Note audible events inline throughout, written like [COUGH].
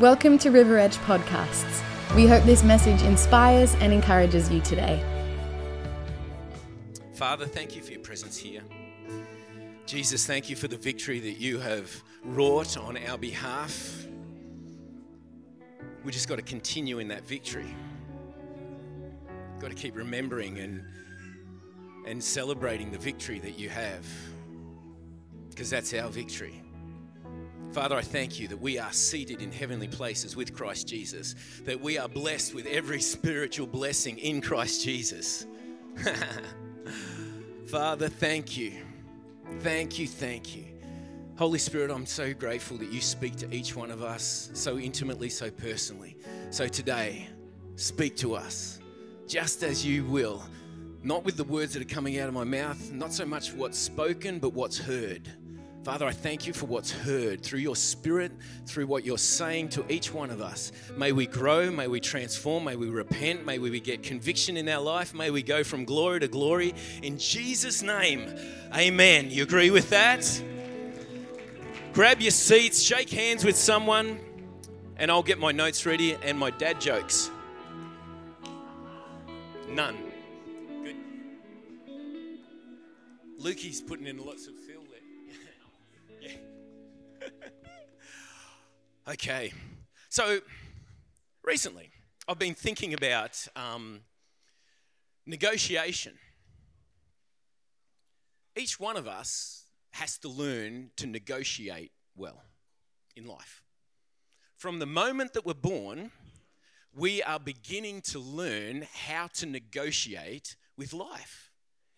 Welcome to River Edge Podcasts. We hope this message inspires and encourages you today. Father, thank you for your presence here. Jesus, thank you for the victory that you have wrought on our behalf. We just got to continue in that victory. Got to keep remembering and and celebrating the victory that you have because that's our victory. Father, I thank you that we are seated in heavenly places with Christ Jesus, that we are blessed with every spiritual blessing in Christ Jesus. [LAUGHS] Father, thank you. Thank you, thank you. Holy Spirit, I'm so grateful that you speak to each one of us so intimately, so personally. So today, speak to us just as you will, not with the words that are coming out of my mouth, not so much what's spoken, but what's heard. Father, I thank you for what's heard through your spirit, through what you're saying to each one of us. May we grow, may we transform, may we repent, may we get conviction in our life, may we go from glory to glory. In Jesus' name, amen. You agree with that? Grab your seats, shake hands with someone, and I'll get my notes ready and my dad jokes. None. Good. Lukey's putting in lots of okay. So, recently, I've been thinking about um, negotiation. Each one of us has to learn to negotiate well in life. From the moment that we're born, we are beginning to learn how to negotiate with life.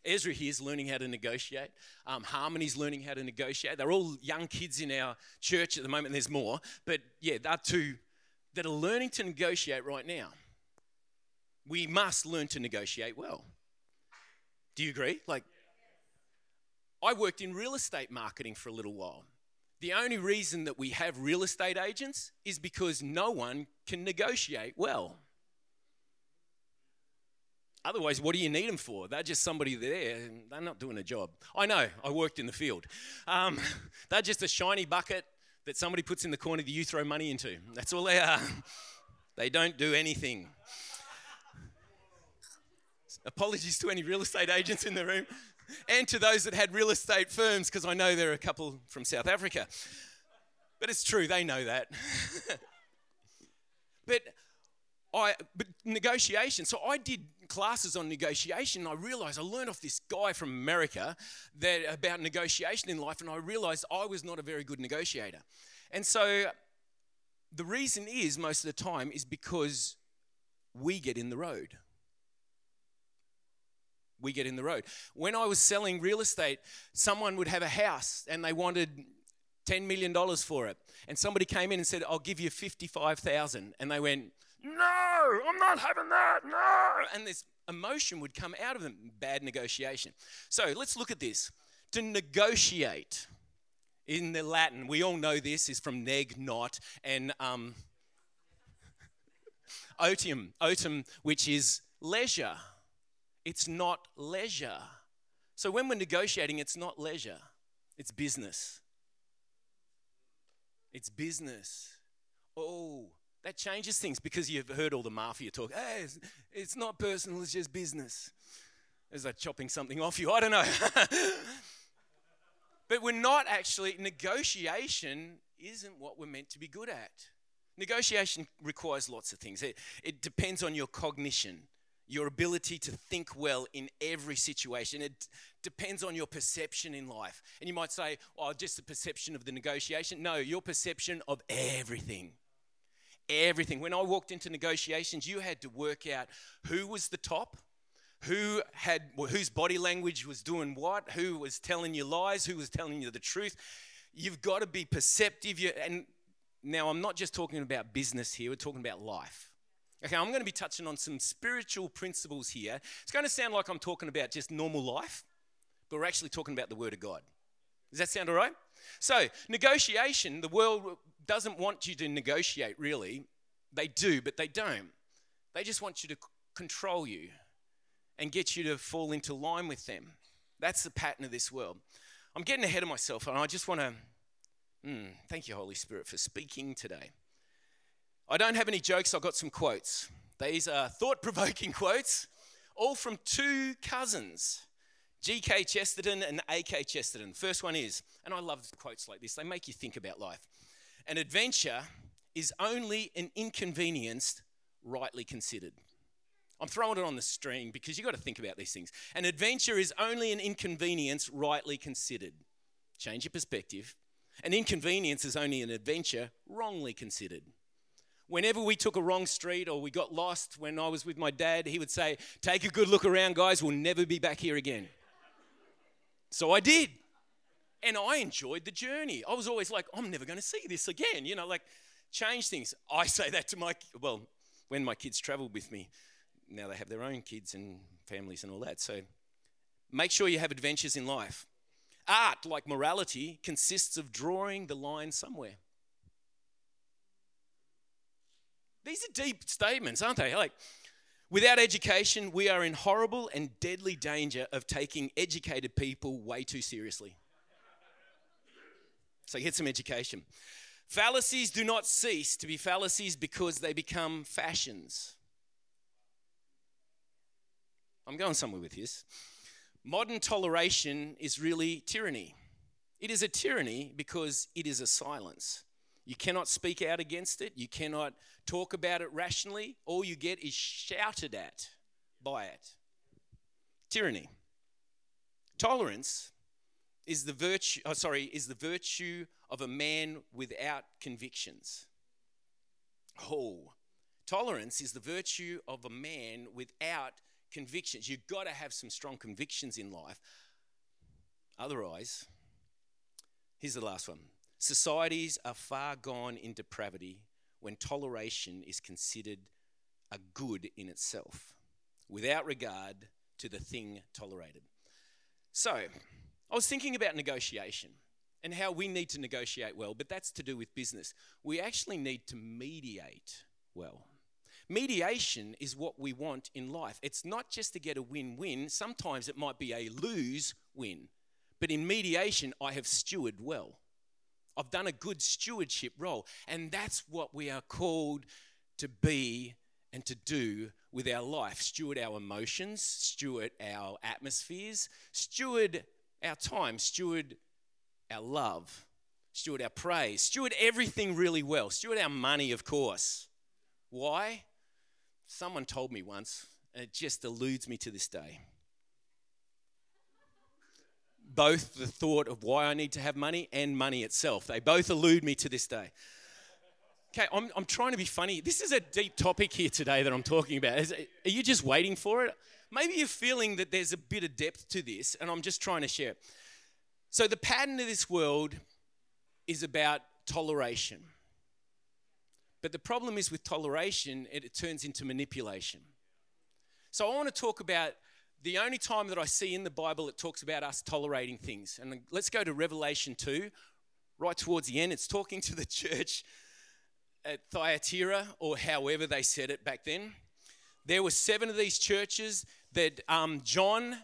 Ezra here is learning how to negotiate. Um, Harmony's learning how to negotiate. They're all young kids in our church at the moment. There's more, but yeah, they're two that are learning to negotiate right now. We must learn to negotiate well. Do you agree? Like, I worked in real estate marketing for a little while. The only reason that we have real estate agents is because no one can negotiate well. Otherwise, what do you need them for? They're just somebody there, they're not doing a job. I know, I worked in the field. Um, [LAUGHS] they're just a shiny bucket that somebody puts in the corner that you throw money into. That's all they are. [LAUGHS] They don't do anything. Apologies to any real estate agents in the room and to those that had real estate firms, because I know there are a couple from South Africa. But it's true, they know that. [LAUGHS] but I but negotiation. So I did classes on negotiation. I realized I learned off this guy from America that about negotiation in life, and I realized I was not a very good negotiator. And so the reason is most of the time is because we get in the road we get in the road. When I was selling real estate, someone would have a house and they wanted $10 million for it. And somebody came in and said, I'll give you 55,000. And they went, no, I'm not having that, no. And this emotion would come out of them, bad negotiation. So let's look at this. To negotiate in the Latin, we all know this is from neg, not, and um, otium, otium, which is leisure it's not leisure. So when we're negotiating, it's not leisure, it's business. It's business. Oh, that changes things because you've heard all the mafia talk. Hey, it's, it's not personal, it's just business. Is that chopping something off you? I don't know. [LAUGHS] but we're not actually, negotiation isn't what we're meant to be good at. Negotiation requires lots of things. It, it depends on your cognition your ability to think well in every situation. It depends on your perception in life. And you might say, oh, just the perception of the negotiation. No, your perception of everything. Everything. When I walked into negotiations, you had to work out who was the top, who had well, whose body language was doing what, who was telling you lies, who was telling you the truth. You've got to be perceptive. And now I'm not just talking about business here, we're talking about life. Okay, I'm going to be touching on some spiritual principles here. It's going to sound like I'm talking about just normal life, but we're actually talking about the Word of God. Does that sound all right? So, negotiation, the world doesn't want you to negotiate, really. They do, but they don't. They just want you to control you and get you to fall into line with them. That's the pattern of this world. I'm getting ahead of myself, and I just want to mm, thank you, Holy Spirit, for speaking today. I don't have any jokes, I've got some quotes. These are thought provoking [LAUGHS] quotes, all from two cousins, G.K. Chesterton and A.K. Chesterton. First one is, and I love quotes like this, they make you think about life. An adventure is only an inconvenience rightly considered. I'm throwing it on the string because you've got to think about these things. An adventure is only an inconvenience rightly considered. Change your perspective. An inconvenience is only an adventure wrongly considered. Whenever we took a wrong street or we got lost when I was with my dad, he would say, Take a good look around, guys, we'll never be back here again. So I did. And I enjoyed the journey. I was always like, I'm never going to see this again. You know, like, change things. I say that to my, well, when my kids travel with me, now they have their own kids and families and all that. So make sure you have adventures in life. Art, like morality, consists of drawing the line somewhere. These are deep statements, aren't they? Like, without education, we are in horrible and deadly danger of taking educated people way too seriously. So get some education. Fallacies do not cease to be fallacies because they become fashions. I'm going somewhere with this. Modern toleration is really tyranny. It is a tyranny because it is a silence. You cannot speak out against it, you cannot talk about it rationally. All you get is shouted at by it. Tyranny. Tolerance is the virtue oh, sorry is the virtue of a man without convictions. Oh tolerance is the virtue of a man without convictions. You've got to have some strong convictions in life. Otherwise here's the last one. Societies are far gone in depravity when toleration is considered a good in itself without regard to the thing tolerated. So I was thinking about negotiation and how we need to negotiate well, but that's to do with business. We actually need to mediate well. Mediation is what we want in life. It's not just to get a win win, sometimes it might be a lose win. But in mediation, I have stewarded well. I've done a good stewardship role. And that's what we are called to be and to do with our life steward our emotions, steward our atmospheres, steward our time, steward our love, steward our praise, steward everything really well, steward our money, of course. Why? Someone told me once, and it just eludes me to this day. Both the thought of why I need to have money and money itself, they both elude me to this day. Okay, I'm, I'm trying to be funny. This is a deep topic here today that I'm talking about. Is, are you just waiting for it? Maybe you're feeling that there's a bit of depth to this, and I'm just trying to share. So, the pattern of this world is about toleration. But the problem is with toleration, it, it turns into manipulation. So, I want to talk about the only time that I see in the Bible it talks about us tolerating things. And let's go to Revelation 2, right towards the end. It's talking to the [LAUGHS] church at Thyatira, or however they said it back then. There were seven of these churches that um, John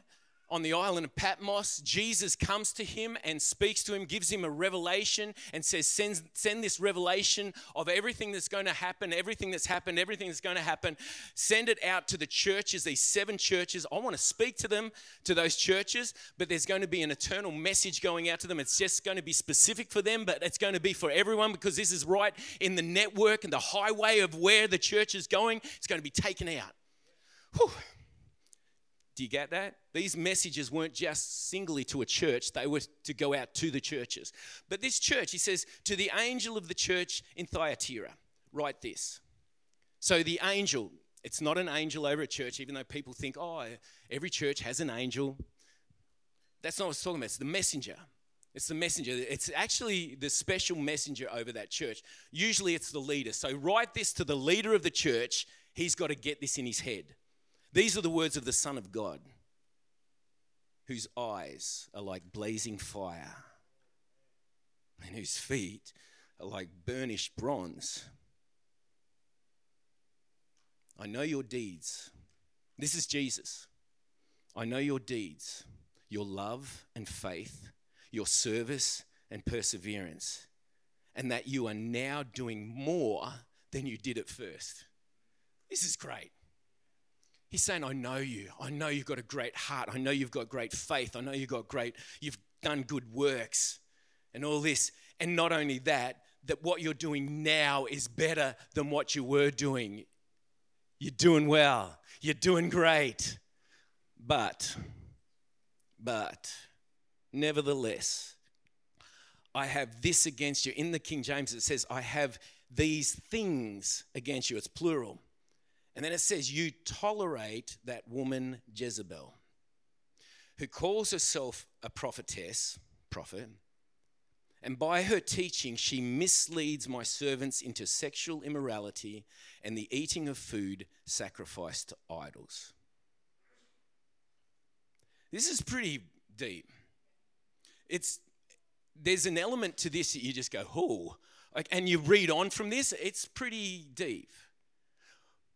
on the island of Patmos, Jesus comes to him and speaks to him, gives him a revelation, and says, Send, send this revelation of everything that's going to happen, everything that's happened, everything that's going to happen. Send it out to the churches, these seven churches. I want to speak to them, to those churches, but there's going to be an eternal message going out to them. It's just going to be specific for them, but it's going to be for everyone because this is right in the network and the highway of where the church is going. It's going to be taken out. Whew. You get that? These messages weren't just singly to a church, they were to go out to the churches. But this church, he says, to the angel of the church in Thyatira, write this. So the angel, it's not an angel over a church, even though people think, oh, every church has an angel. That's not what it's talking about. It's the messenger. It's the messenger. It's actually the special messenger over that church. Usually it's the leader. So write this to the leader of the church. He's got to get this in his head. These are the words of the Son of God, whose eyes are like blazing fire and whose feet are like burnished bronze. I know your deeds. This is Jesus. I know your deeds, your love and faith, your service and perseverance, and that you are now doing more than you did at first. This is great. He's saying, I know you. I know you've got a great heart. I know you've got great faith. I know you've got great, you've done good works and all this. And not only that, that what you're doing now is better than what you were doing. You're doing well. You're doing great. But, but, nevertheless, I have this against you. In the King James, it says, I have these things against you. It's plural. And then it says, You tolerate that woman Jezebel, who calls herself a prophetess, prophet, and by her teaching, she misleads my servants into sexual immorality and the eating of food sacrificed to idols. This is pretty deep. It's there's an element to this that you just go, oh, like, and you read on from this, it's pretty deep.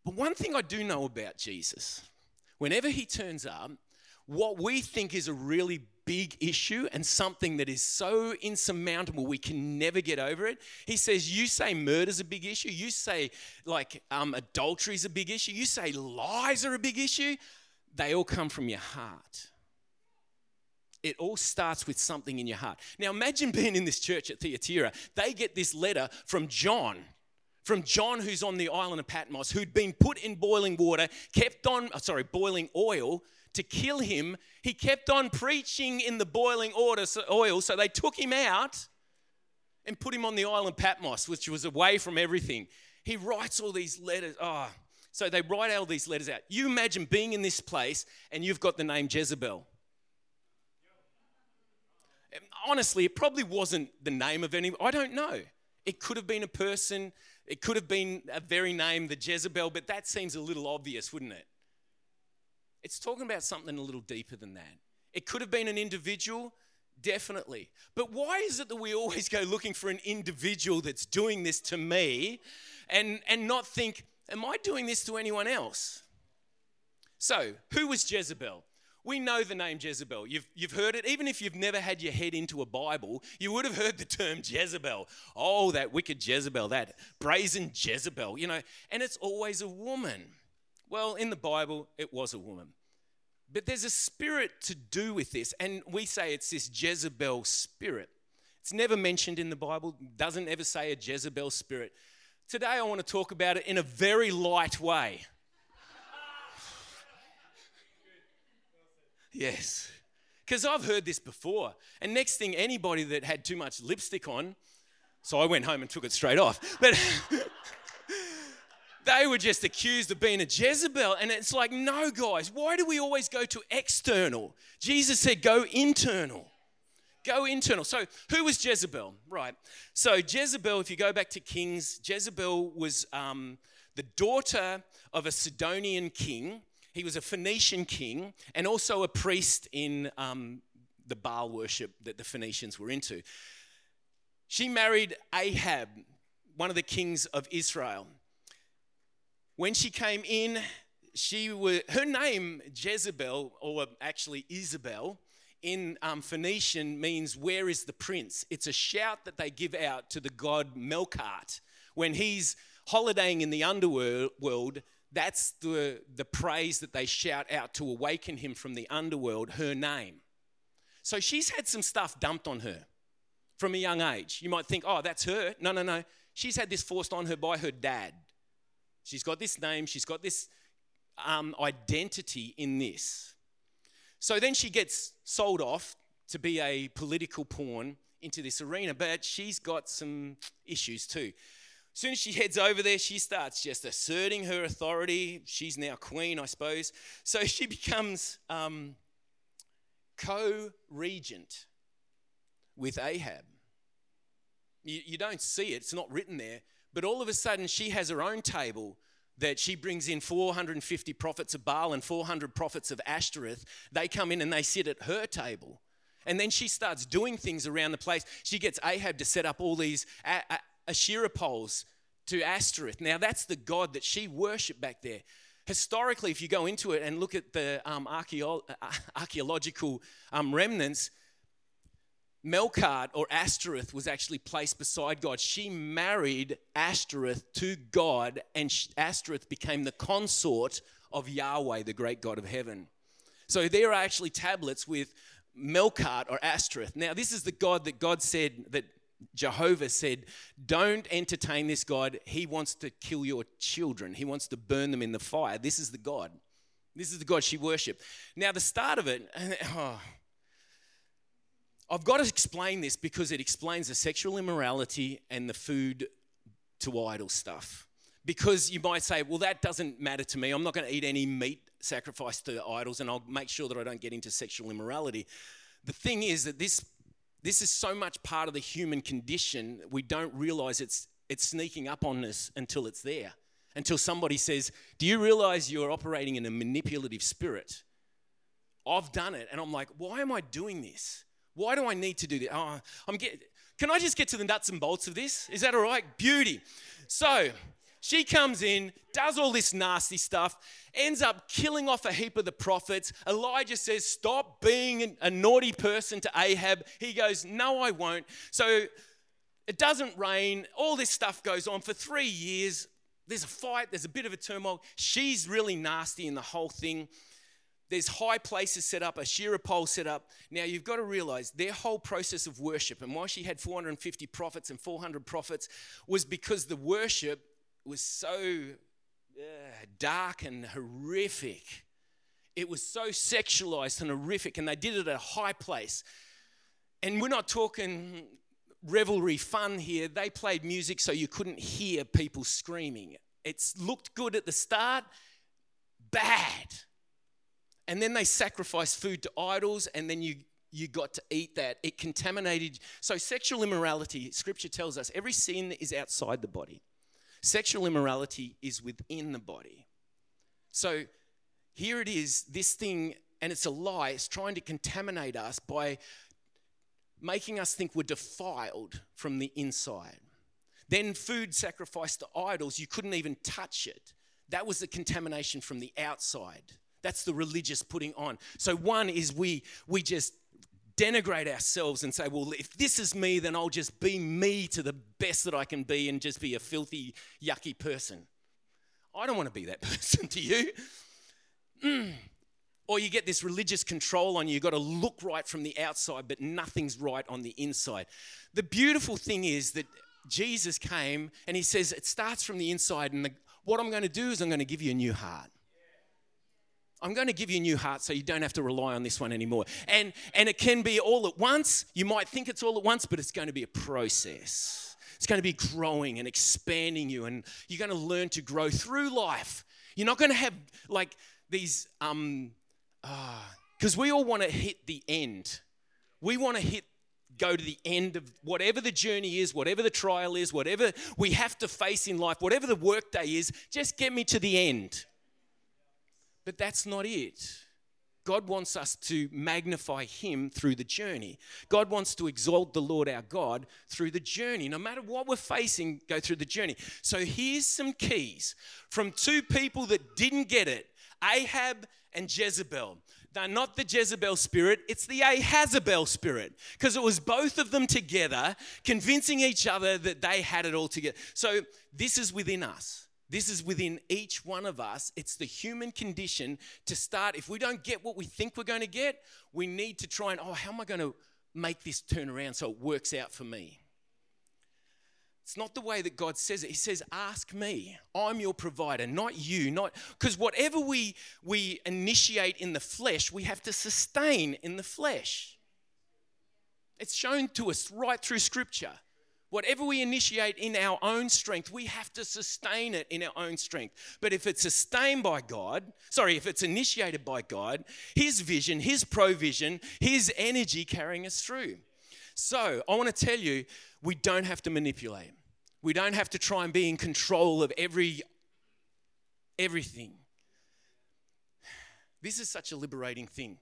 But one thing I do know about Jesus, whenever he turns up, what we think is a really big issue and something that is so insurmountable we can never get over it. He says, You say murder's a big issue. You say like um, adultery's a big issue. You say lies are a big issue. They all come from your heart. It all starts with something in your heart. Now imagine being in this church at Thyatira. They get this letter from John from John, who's on the island of Patmos, who'd been put in boiling water, kept on, uh, sorry, boiling oil to kill him. He kept on preaching in the boiling oil, so they took him out and put him on the island Patmos, which was away from everything. He writes all these letters. Oh, so they write all these letters out. You imagine being in this place and you've got the name Jezebel. Honestly, it probably wasn't the name of any, I don't know. It could have been a person it could have been a very name, the Jezebel, but that seems a little obvious, wouldn't it? It's talking about something a little deeper than that. It could have been an individual, definitely. But why is it that we always [LAUGHS] go looking for an individual that's doing this to me and, and not think, am I doing this to anyone else? So, who was Jezebel? We know the name Jezebel. You've, you've heard it. Even if you've never had your head into a Bible, you would have heard the term Jezebel. Oh, that wicked Jezebel, that brazen Jezebel, you know, and it's always a woman. Well, in the Bible, it was a woman. But there's a spirit to do with this, and we say it's this Jezebel spirit. It's never mentioned in the Bible, doesn't ever say a Jezebel spirit. Today, I want to talk about it in a very light way. Yes. Because I've heard this before. And next thing, anybody that had too much lipstick on, so I went home and took it straight off. But [LAUGHS] they were just accused of being a Jezebel. And it's like, no, guys, why do we always go to external? Jesus said, go internal. Go internal. So, who was Jezebel? Right. So, Jezebel, if you go back to Kings, Jezebel was um, the daughter of a Sidonian king he was a Phoenician king and also a priest in um, the Baal worship that the Phoenicians were into. She married Ahab, one of the kings of Israel. When she came in, she was, her name Jezebel, or actually Isabel, in um, Phoenician means where is the prince? It's a shout that they give out to the god Melkart when he's holidaying in the underworld that's the, the praise that they shout out to awaken him from the underworld, her name. So she's had some stuff dumped on her from a young age. You might think, oh, that's her. No, no, no. She's had this forced on her by her dad. She's got this name, she's got this um, identity in this. So then she gets sold off to be a political pawn into this arena, but she's got some issues too soon as she heads over there, she starts just asserting her authority. She's now queen, I suppose. So she [LAUGHS] becomes um, co regent with Ahab. You, you don't see it, it's not written there, but all of a sudden she has her own table that she brings in 450 prophets of Baal and 400 prophets of Ashtoreth. They come in and they sit at her table. And then she starts doing things around the place. She gets Ahab to set up all these Asherah poles to Ashtoreth. Now, that's the god that she worshipped back there. Historically, if you go into it and look at the um, archeo- [LAUGHS] archaeological um, remnants, Melkart or Ashtoreth was actually placed beside God. She married Ashtoreth to God, and Ashtoreth became the consort of Yahweh, the great God of heaven. So there are actually tablets with Melkart or Ashtoreth. Now, this is the God that God said, that Jehovah said, Don't entertain this God. He wants to kill your children, He wants to burn them in the fire. This is the God. This is the God she worshiped. Now, the start of it, [CLEARS THROAT] oh, I've got to explain this because it explains the sexual immorality and the food to idol stuff. Because you might say, well, that doesn't matter to me. I'm not going to eat any meat sacrificed to idols, and I'll make sure that I don't get into sexual immorality. The thing is that this, this is so much part of the human condition, we don't realize it's, it's sneaking up on us until it's there. Until somebody says, Do you realize you're operating in a manipulative spirit? I've done it, and I'm like, Why am I doing this? Why do I need to do this? Oh, I'm get, can I just get to the nuts and bolts of this? Is that all right? Beauty. So she comes in, does all this nasty stuff, ends up killing off a heap of the prophets. Elijah says, Stop being a naughty person to Ahab. He goes, No, I won't. So it doesn't rain. All this stuff goes on for three years. There's a fight, there's a bit of a turmoil. She's really nasty in the whole thing. There's high places set up, Asherah pole set up. Now you've got to realize their whole process of worship, and why she had 450 prophets and 400 prophets, was because the worship was so uh, dark and horrific. It was so sexualized and horrific, and they did it at a high place. And we're not talking revelry fun here. They played music so you couldn't hear people screaming. It's looked good at the start, bad and then they sacrificed food to idols, and then you you got to eat that. It contaminated. So, sexual immorality, scripture tells us every sin is outside the body, sexual immorality is within the body. So, here it is this thing, and it's a lie, it's trying to contaminate us by making us think we're defiled from the inside. Then, food sacrificed to idols, you couldn't even touch it. That was the contamination from the outside. That's the religious putting on. So one is we we just denigrate ourselves and say, well, if this is me, then I'll just be me to the best that I can be and just be a filthy, yucky person. I don't want to be that [LAUGHS] person to you. Mm. Or you get this religious control on you. You've got to look right from the outside, but nothing's right on the inside. The beautiful thing is that Jesus came and he says, it starts from the inside. And the, what I'm going to do is I'm going to give you a new heart. I'm going to give you a new heart so you don't have to rely on this one anymore. And, and it can be all at once. You might think it's all at once, but it's going to be a process. It's going to be growing and expanding you, and you're going to learn to grow through life. You're not going to have like these, um, because uh, we all want to hit the end. We want to hit go to the end of whatever the journey is, whatever the trial is, whatever we have to face in life, whatever the workday is, just get me to the end. But that's not it. God wants us to magnify Him through the journey. God wants to exalt the Lord our God through the journey. No matter what we're facing, go through the journey. So here's some keys from two people that didn't get it Ahab and Jezebel. They're not the Jezebel spirit, it's the Ahazabel spirit. Because it was both of them together convincing each other that they had it all together. So this is within us. This is within each one of us. It's the human condition to start. If we don't get what we think we're going to get, we need to try and, oh, how am I going to make this turn around so it works out for me? It's not the way that God says it. He says, "Ask me. I'm your provider, not you." Not because whatever we we initiate in the flesh, we have to sustain in the flesh. It's shown to us right through Scripture. Whatever we initiate in our own strength, we have to sustain it in our own strength. But if it's sustained by God, sorry, if it's initiated by God, His vision, His provision, His energy carrying us through. So I want to tell you, we don't have to manipulate. We don't have to try and be in control of every everything. This is such a liberating thing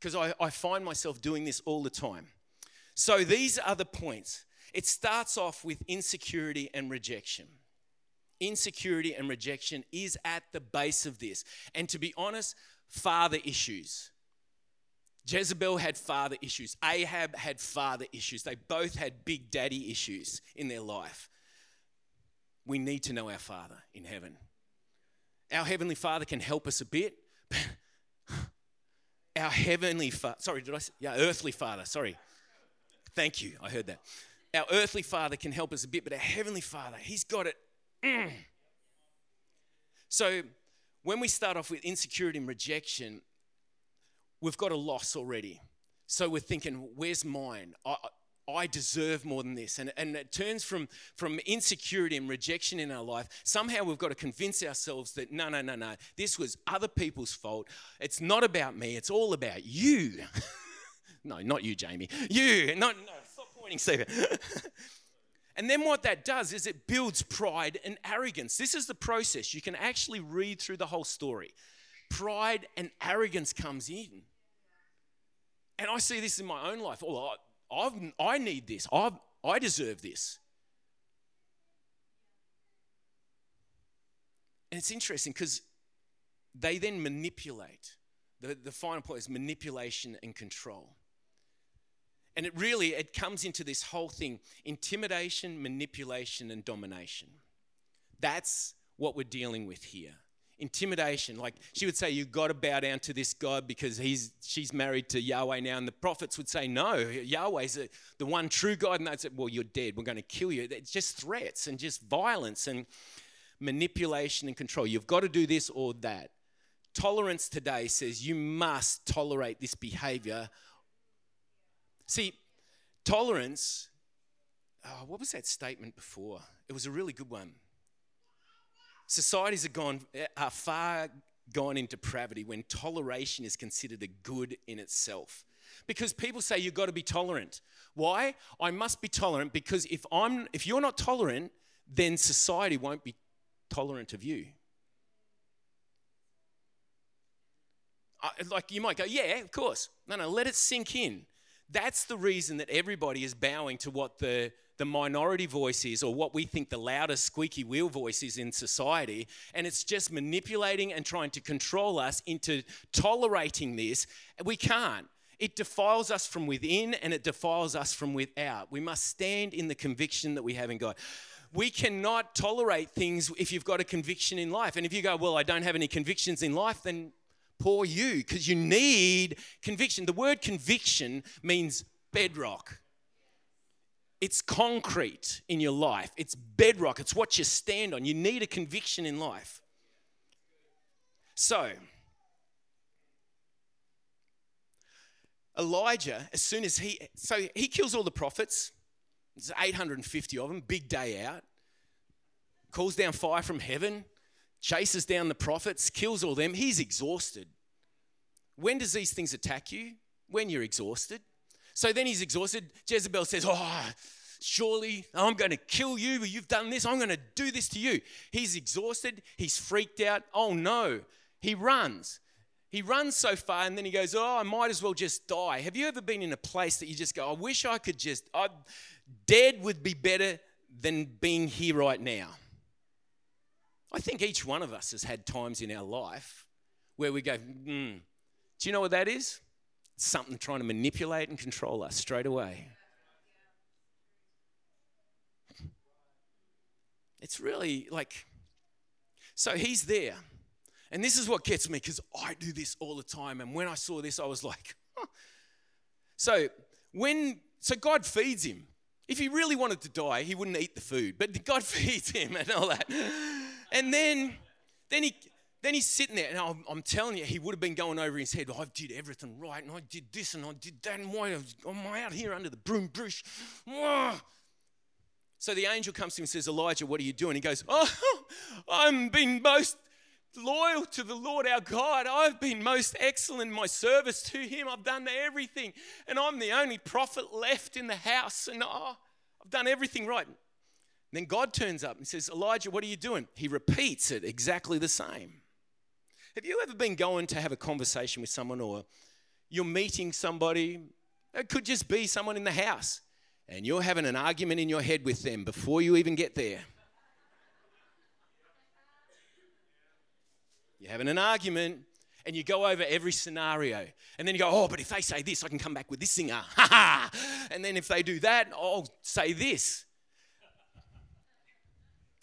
because I, I find myself doing this all the time. So these are the points. It starts off with insecurity and rejection. Insecurity and rejection is at the base of this. And to be honest, father issues. Jezebel had father issues. Ahab had father issues. They both had big daddy issues in their life. We need to know our Father in heaven. Our Heavenly Father can help us a bit. [LAUGHS] our Heavenly Father, sorry, did I say? Yeah, earthly Father, sorry. Thank you, I heard that. Our earthly Father can help us a bit, but our Heavenly Father, He's got it. Mm. So when we start off with insecurity and rejection, we've got a loss already. So we're thinking, where's mine? I, I deserve more than this. And, and it turns from, from insecurity and rejection in our life. Somehow we've got to convince ourselves that no, no, no, no, this was other people's fault. It's not about me, it's all about you. [LAUGHS] no, not you, Jamie. You. Not, no, Stephen. [LAUGHS] and then what that does is it builds pride and arrogance. This is the process. You can actually read through the whole story. Pride and arrogance comes in. And I see this in my own life. Oh, I've, I need this. I've, I deserve this. And it's interesting because they then manipulate. The, the final point is manipulation and control. And it really it comes into this whole thing intimidation, manipulation, and domination. That's what we're dealing with here intimidation. Like she would say, You've got to bow down to this God because he's, she's married to Yahweh now. And the prophets would say, No, Yahweh's the, the one true God. And they'd say, Well, you're dead. We're going to kill you. It's just threats and just violence and manipulation and control. You've got to do this or that. Tolerance today says you must tolerate this behavior. See, tolerance, oh, what was that statement before? It was a really good one Societies are gone are far gone into depravity when toleration is considered a good in itself. Because people say you've got to be tolerant. Why? I must be tolerant because if I'm if you're not tolerant, then society won't be tolerant of you. I, like you might go, yeah, of course. No, no, let it sink in. That's the reason that everybody is bowing to what the the minority voice is, or what we think the loudest squeaky wheel voice is in society. And it's just manipulating and trying to control us into tolerating this. We can't. It defiles us from within and it defiles us from without. We must stand in the conviction that we have in God. We cannot tolerate things if you've got a conviction in life. And if you go, Well, I don't have any convictions in life, then poor you, because you need conviction. The word conviction means bedrock. It's concrete in your life, it's bedrock, it's what you stand on. You need a conviction in life. So, Elijah, as soon as he, so he kills all the prophets, there's 850 of them, big day out, calls down fire from heaven, chases down the prophets, kills all them. He's exhausted. When does these things attack you? When you're exhausted. So then he's exhausted. Jezebel says, Oh, surely I'm going to kill you. You've done this. I'm going to do this to you. He's exhausted. He's freaked out. Oh no. He runs. He runs so far and then he goes, Oh, I might as well just die. Have you ever been in a place that you just go, I wish I could just, I, dead would be better than being here right now? I think each one of us has had times in our life where we go, hmm. Do you know what that is? something trying to manipulate and control us straight away. It's really like, so he's there. And this is what gets me because I do this all the time. And when I saw this, I was like, so when, so God feeds him. If he really wanted to die, he wouldn't eat the food, but God [LAUGHS] feeds him and all that. And then, then he, then he's sitting there, and I'm, I'm, telling you, he would have been going over his head. I did everything right, and I did this, and I did that, and why am I out here under the broom bush? So the angel comes to him and says, Elijah, what are you doing? He goes, Oh, [LAUGHS] I'm being most loyal to the Lord our God. I've been most excellent in my service to him. I've done everything, and I'm the only prophet left in the house, and oh, I've done everything right. Then God turns up and says, Elijah, what are you doing? He repeats it exactly the same. Have you ever been going to have a conversation with someone or you're meeting somebody? It could just be someone in the house and you're having an argument in your head with them before you even get there. You're having an argument and you go over every scenario. And then you go, oh, but if they say this, I can come back with this singer. Ha [LAUGHS] ha. And then if they do that, I'll say this.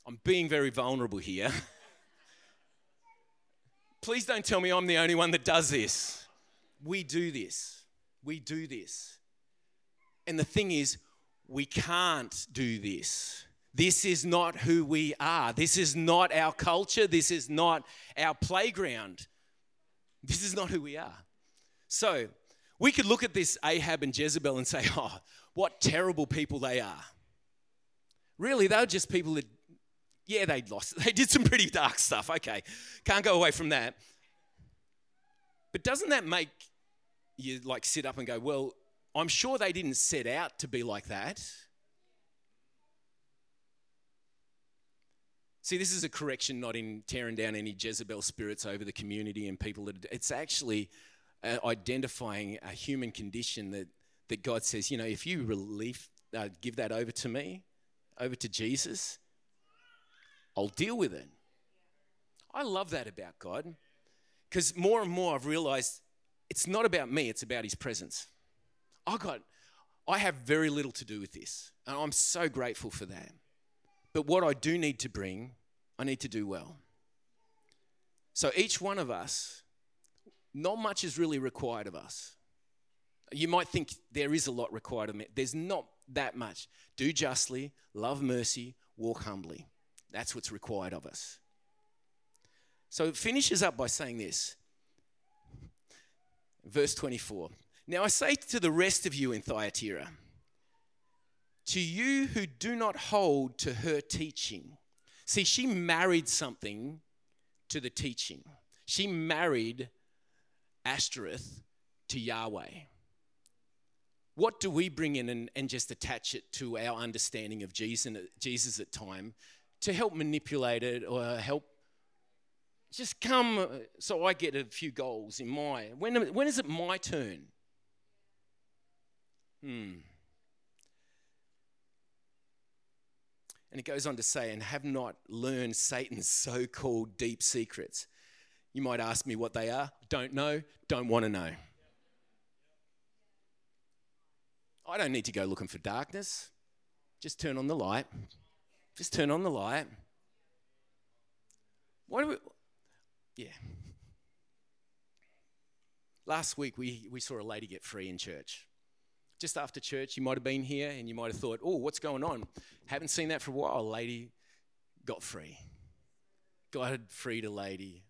I'm being very vulnerable here. Please don't tell me I'm the only one that does this. We do this. We do this. And the thing is, we can't do this. This is not who we are. This is not our culture. This is not our playground. This is not who we are. So, we could look at this Ahab and Jezebel and say, [LAUGHS] oh, what terrible people they are. Really, they were just people that, yeah, they lost. [LAUGHS] They did some pretty dark stuff. Okay, can't go away from that. But doesn't that make you like sit up and go, well, I'm sure they didn't set out to be like that. See, this is a correction not in tearing down any Jezebel spirits over the community and people. That, it's actually uh, identifying a human condition that, that God says, you know, if you relief, uh, give that over to me, over to Jesus, I'll deal with it. I love that about God because more and more I've realized it's not about me, it's about His presence. I got, I have very little to do with this, and I'm so grateful for that. But what I do need to bring, I need to do well. So each one of us, not much is really required of us. You might think there is a lot required of me. There's not that much. Do justly, love mercy, walk humbly. That's what's required of us. So it finishes up by saying this. Verse 24. Now I say to the rest of you in Thyatira, to you who do not hold to her teaching. See, she married something to the teaching. She married Ashtoreth to Yahweh. What do we bring in and, and just attach it to our understanding of Jesus, Jesus at time to help manipulate it or help just come so I get a few goals in my when when is it my turn? Hmm. And it goes on to say, and have not learned Satan's so called deep secrets. You might ask me what they are. Don't know, don't want to know. I don't need to go looking for darkness. Just turn on the light. Just turn on the light. What do we, yeah. Last week we, we saw a lady get free in church just after church, you might have been here and you might have thought, oh, what's going on? Haven't seen that for a while. A lady got free. God had freed a lady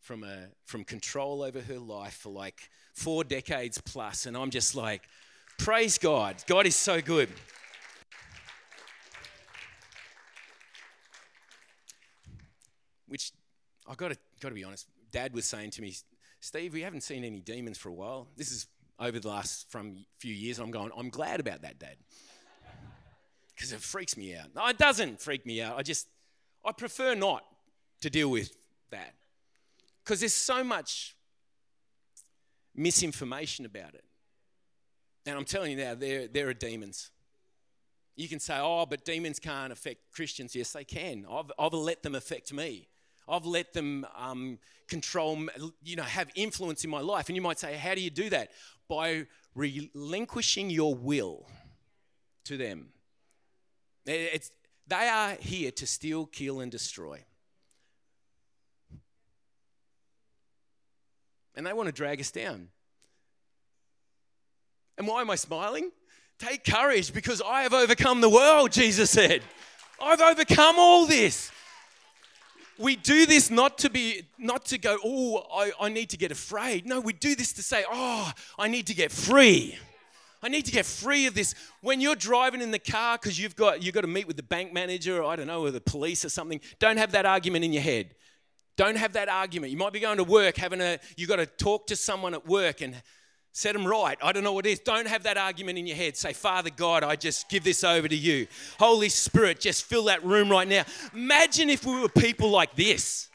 from, a, from control over her life for like four decades plus. And I'm just like, praise God. God is so good. Which I got to got to be honest. Dad was saying to me, Steve, we haven't seen any demons for a while. This is over the last from few years. I'm going, I'm glad about that, Dad. [LAUGHS] Because it freaks me out. No, it doesn't freak me out. I just, I prefer not to deal with that. Because there's so much misinformation about it. And I'm telling you now, there, there are demons. You can say, oh, but demons can't affect Christians. Yes, they can. I've, I've let them affect me. I've let them um, control, you know, have influence in my life. And you might say, how do you do that? By relinquishing your will to them. It's, they are here to steal, kill, and destroy. And they want to drag us down. And why am I smiling? Take courage because I have overcome the world, Jesus said. I've overcome all this we do this not to be not to go oh I, I need to get afraid. No we do this to say oh i need to get free. I need to get free of this. When you're driving in the car because you've got you've got to meet with the bank manager or i don't know or the police or something don't have that argument in your head. Don't have that argument. You might be going to work having a you've got to talk to someone at work and Set them right. I don't know what it is. Don't have that argument in your head. Say, Father God, I just give this over to you. Holy Spirit, just fill that room right now. Imagine if we were people like this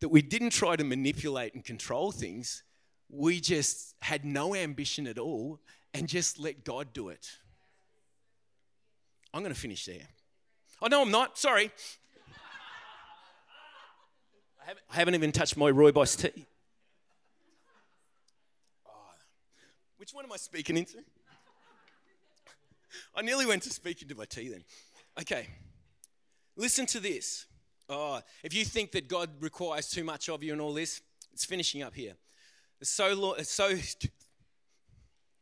that we didn't try to manipulate and control things, we just had no ambition at all and just let God do it. I'm going to finish there. Oh, no, I'm not. Sorry. [LAUGHS] I haven't even touched my Rooibos tea. Oh, which one am I speaking into? [LAUGHS] I nearly went to speak into my tea then. Okay, listen to this. Oh, if you think that God requires too much of you and all this, it's finishing up here. So, it's so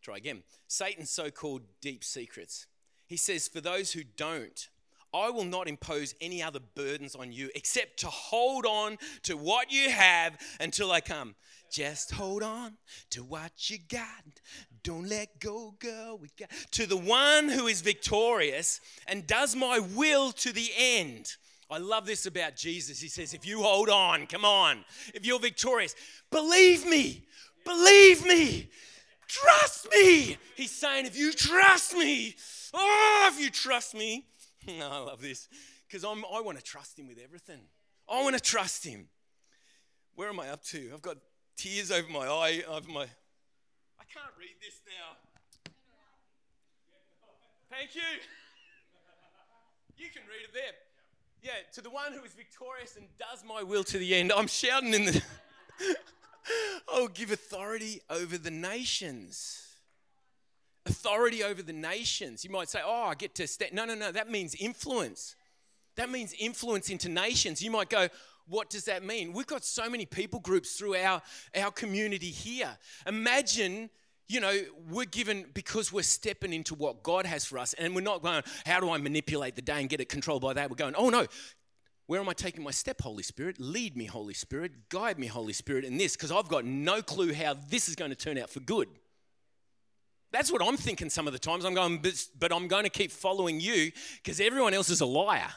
try again. Satan's so called deep secrets. He says, For those who don't, I will not impose any other burdens on you except to hold on to what you have until I come. Just hold on to what you got. Don't let go, girl. We got to the one who is victorious and does my will to the end. I love this about Jesus. He says, if you hold on, come on, if you're victorious, believe me, believe me, trust me. He's saying, if you trust me, oh, if you trust me, [LAUGHS] I love this because I'm I want to trust him with everything. I want to trust him. Where am I up to? I've got tears over my eye, over my. I can't read this now. Thank you. You can read it there. Yeah, to the one who is victorious and does my will to the end. I'm shouting in the. [LAUGHS] oh, give authority over the nations authority over the nations. You might say, oh, I get to stand. No, no, no. That means influence. That means influence into nations. You might go, what does that mean? We've got so many people groups through our, our community here. Imagine, you know, we're given because we're stepping into what God has for us, and we're not going, how do I manipulate the day and get it controlled by that? We're going, oh no, where am I taking my step, Holy Spirit? Lead me, Holy Spirit. Guide me, Holy Spirit, in this, because I've got no clue how this is going to turn out for good. That's what I'm thinking some of the times. I'm going, but, but I'm going to keep following you because everyone else is a liar.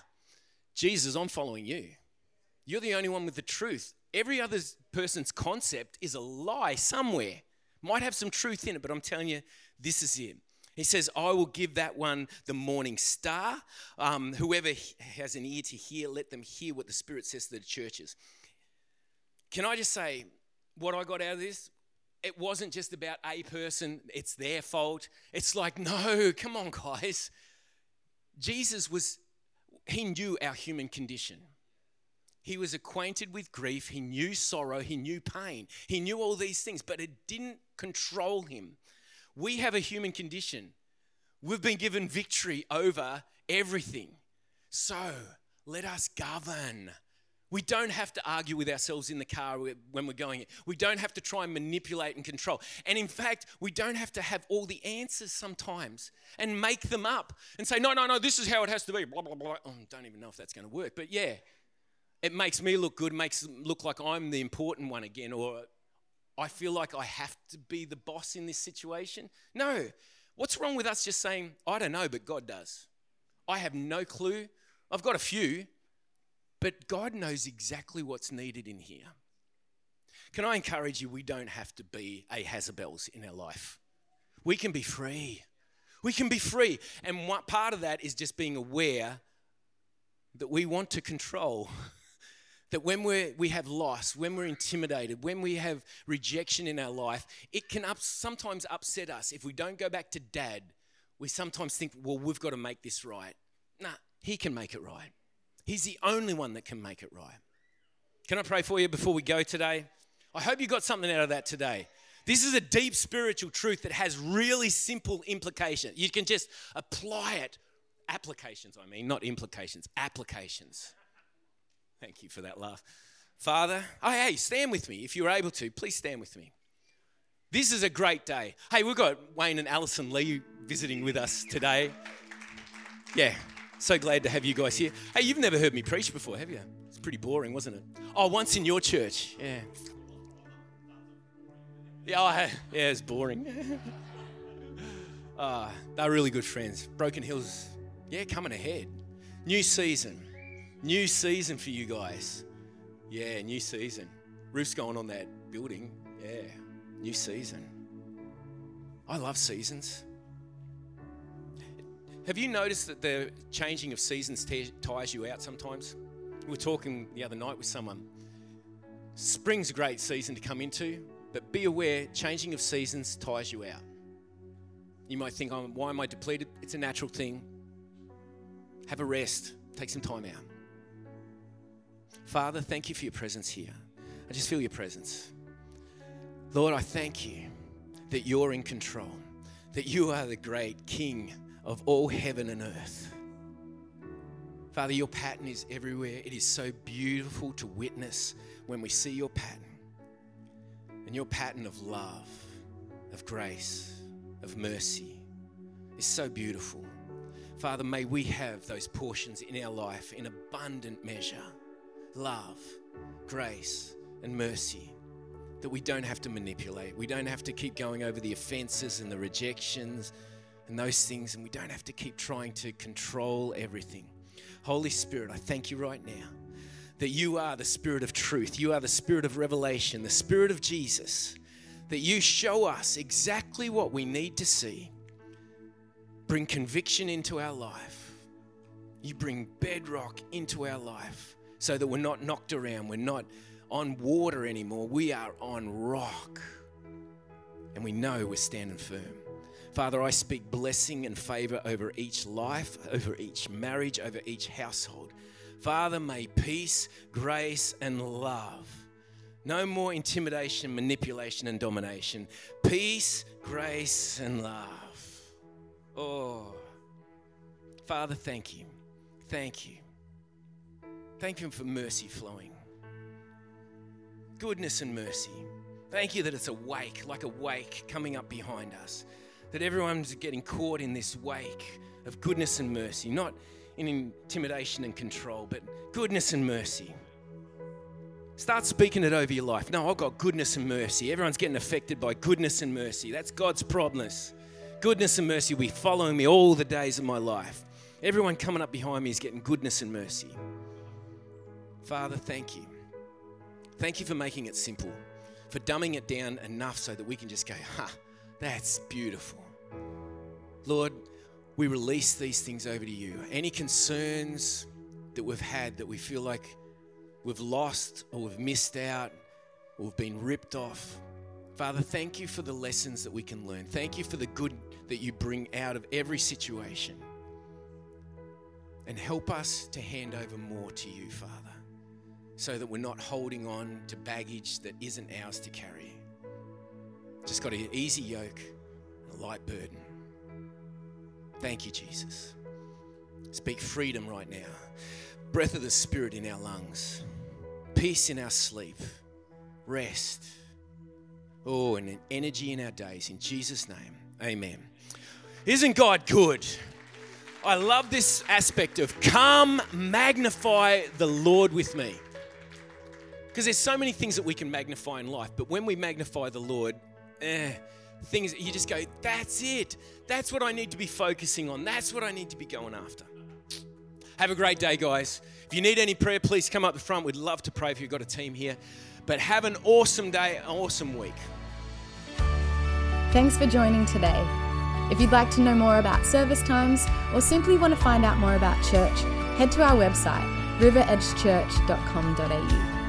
Jesus, I'm following you. You're the only one with the truth. Every other person's concept is a lie somewhere. Might have some truth in it, but I'm telling you, this is it. He says, I will give that one the morning star. Um, whoever has an ear to hear, let them hear what the Spirit says to the churches. Can I just say, what I got out of this? It wasn't just about a person, it's their fault. It's like, no, [LAUGHS] come on, guys. Jesus was, he knew our human condition. He was acquainted with grief, he knew sorrow, he knew pain, he knew all these things, but it didn't control him. We have a human condition. We've been given victory over everything. So let us govern. We don't have to argue with ourselves in the car when we're going. We don't have to try and manipulate and control. And in fact, we don't have to have all the answers sometimes and make them up and say, no, no, no, this is how it has to be. Blah, blah, blah. Oh, don't even know if that's going to work. But yeah, it makes me look good, makes look like I'm the important one again, or I feel like I have to be the boss in this situation. No. What's wrong with us just saying, I don't know, but God does? I have no clue. I've got a few, but God knows exactly what's needed in here. Can I encourage you? We don't have to be a Jezebels in our life. We can be free. We can be free. And what part of that is just being aware that we want to control. [LAUGHS] that when we we have loss, when we're intimidated, when we have rejection in our life, it can up, sometimes upset us. If we don't go back to dad, we sometimes think, well, we've got to make this right. Nah, he can make it right. He's the only one that can make it right. Can I pray for you before we go today? I hope you got something out of that today. This is a deep spiritual truth that has really simple implications. You can just apply it. Applications, I mean, not implications, applications. Thank you for that laugh. Father, oh, hey, stand with me. If you're able to, please stand with me. This is a great day. Hey, we've got Wayne and Alison Lee visiting with us today. Yeah, so glad to have you guys here. Hey, you've never heard me preach before, have you? It's pretty boring, wasn't it? Oh, once in your church. Yeah. Yeah, oh, yeah, it's boring. uh, [LAUGHS] they're really good friends. Broken Hills, yeah, coming ahead. New season. New season for you guys. Yeah, new season. Roof's going on that building. Yeah, new season. I love seasons. Have you noticed that the changing of seasons tires you out sometimes? We were talking the other night with someone. Spring's a great season to come into, but be aware changing of seasons tires you out. You might think, oh, why am I depleted? It's a natural thing. Have a rest, take some time out. Father, thank you for your presence here. I just feel your presence. Lord, I thank you that you're in control, that you are the great King of all heaven and earth. Father, your pattern is everywhere. It is so beautiful to witness when we see your pattern and your pattern of love, of grace, of mercy is so beautiful. Father, may we have those portions in our life in abundant measure love, grace, and mercy that we don't have to manipulate. We don't have to keep going over the offenses and the rejections and those things, and we don't have to keep trying to control everything. Holy Spirit, I thank you right now that you are the Spirit of truth. You are the Spirit of revelation, the Spirit of Jesus, that you show us exactly what we need to see. Bring conviction into our life. You bring bedrock into our life so that we're not knocked around, we're not on water anymore, we are on rock. And we know we're standing firm. Father, I speak blessing and favor over each life, over each marriage, over each household. Father, may peace, grace, and love. No more intimidation, manipulation, and domination. Peace, grace, and love. Oh, Father, thank you. Thank you. Thank you for mercy flowing. Goodness and mercy. Thank you that it's a wake, like a wake coming up behind us. That everyone's getting caught in this wake of goodness and mercy, not in intimidation and control, but goodness and mercy. Start speaking it over your life. No, I've got goodness and mercy. Everyone's getting affected by goodness and mercy. That's God's promise. Goodness and mercy will be following me all the days of my life. Everyone coming up behind me is getting goodness and mercy. Father, thank you. Thank you for making it simple, for dumbing it down enough so that we can just go, ha, that's beautiful. Lord, we release these things over to you. Any concerns that we've had that we feel like we've lost or we've missed out or we've been ripped off. Father, thank you for the lessons that we can learn. Thank you for the good that you bring out of every situation. And help us to hand over more to you, Father so that we're not holding on to baggage that isn't ours to carry. Just got an easy yoke, a light burden. Thank you, Jesus. Speak freedom right now. Breath of the Spirit in our lungs, peace in our sleep, rest. Oh, and energy in our days. In Jesus' name, amen. Isn't God good? I love this aspect of come magnify the Lord with me. Because there's so many things that we can magnify in life, but when we magnify the Lord, eh, things you just go, that's it. That's what I need to be focusing on. That's what I need to be going after. Have a great day, guys. If you need any prayer, please come up the front. We'd love to pray if you've got a team here. But have an awesome day, an awesome week. Thanks for joining today. If you'd like to know more about service times or simply want to find out more about church, head to our website, riveredgechurch.com.au.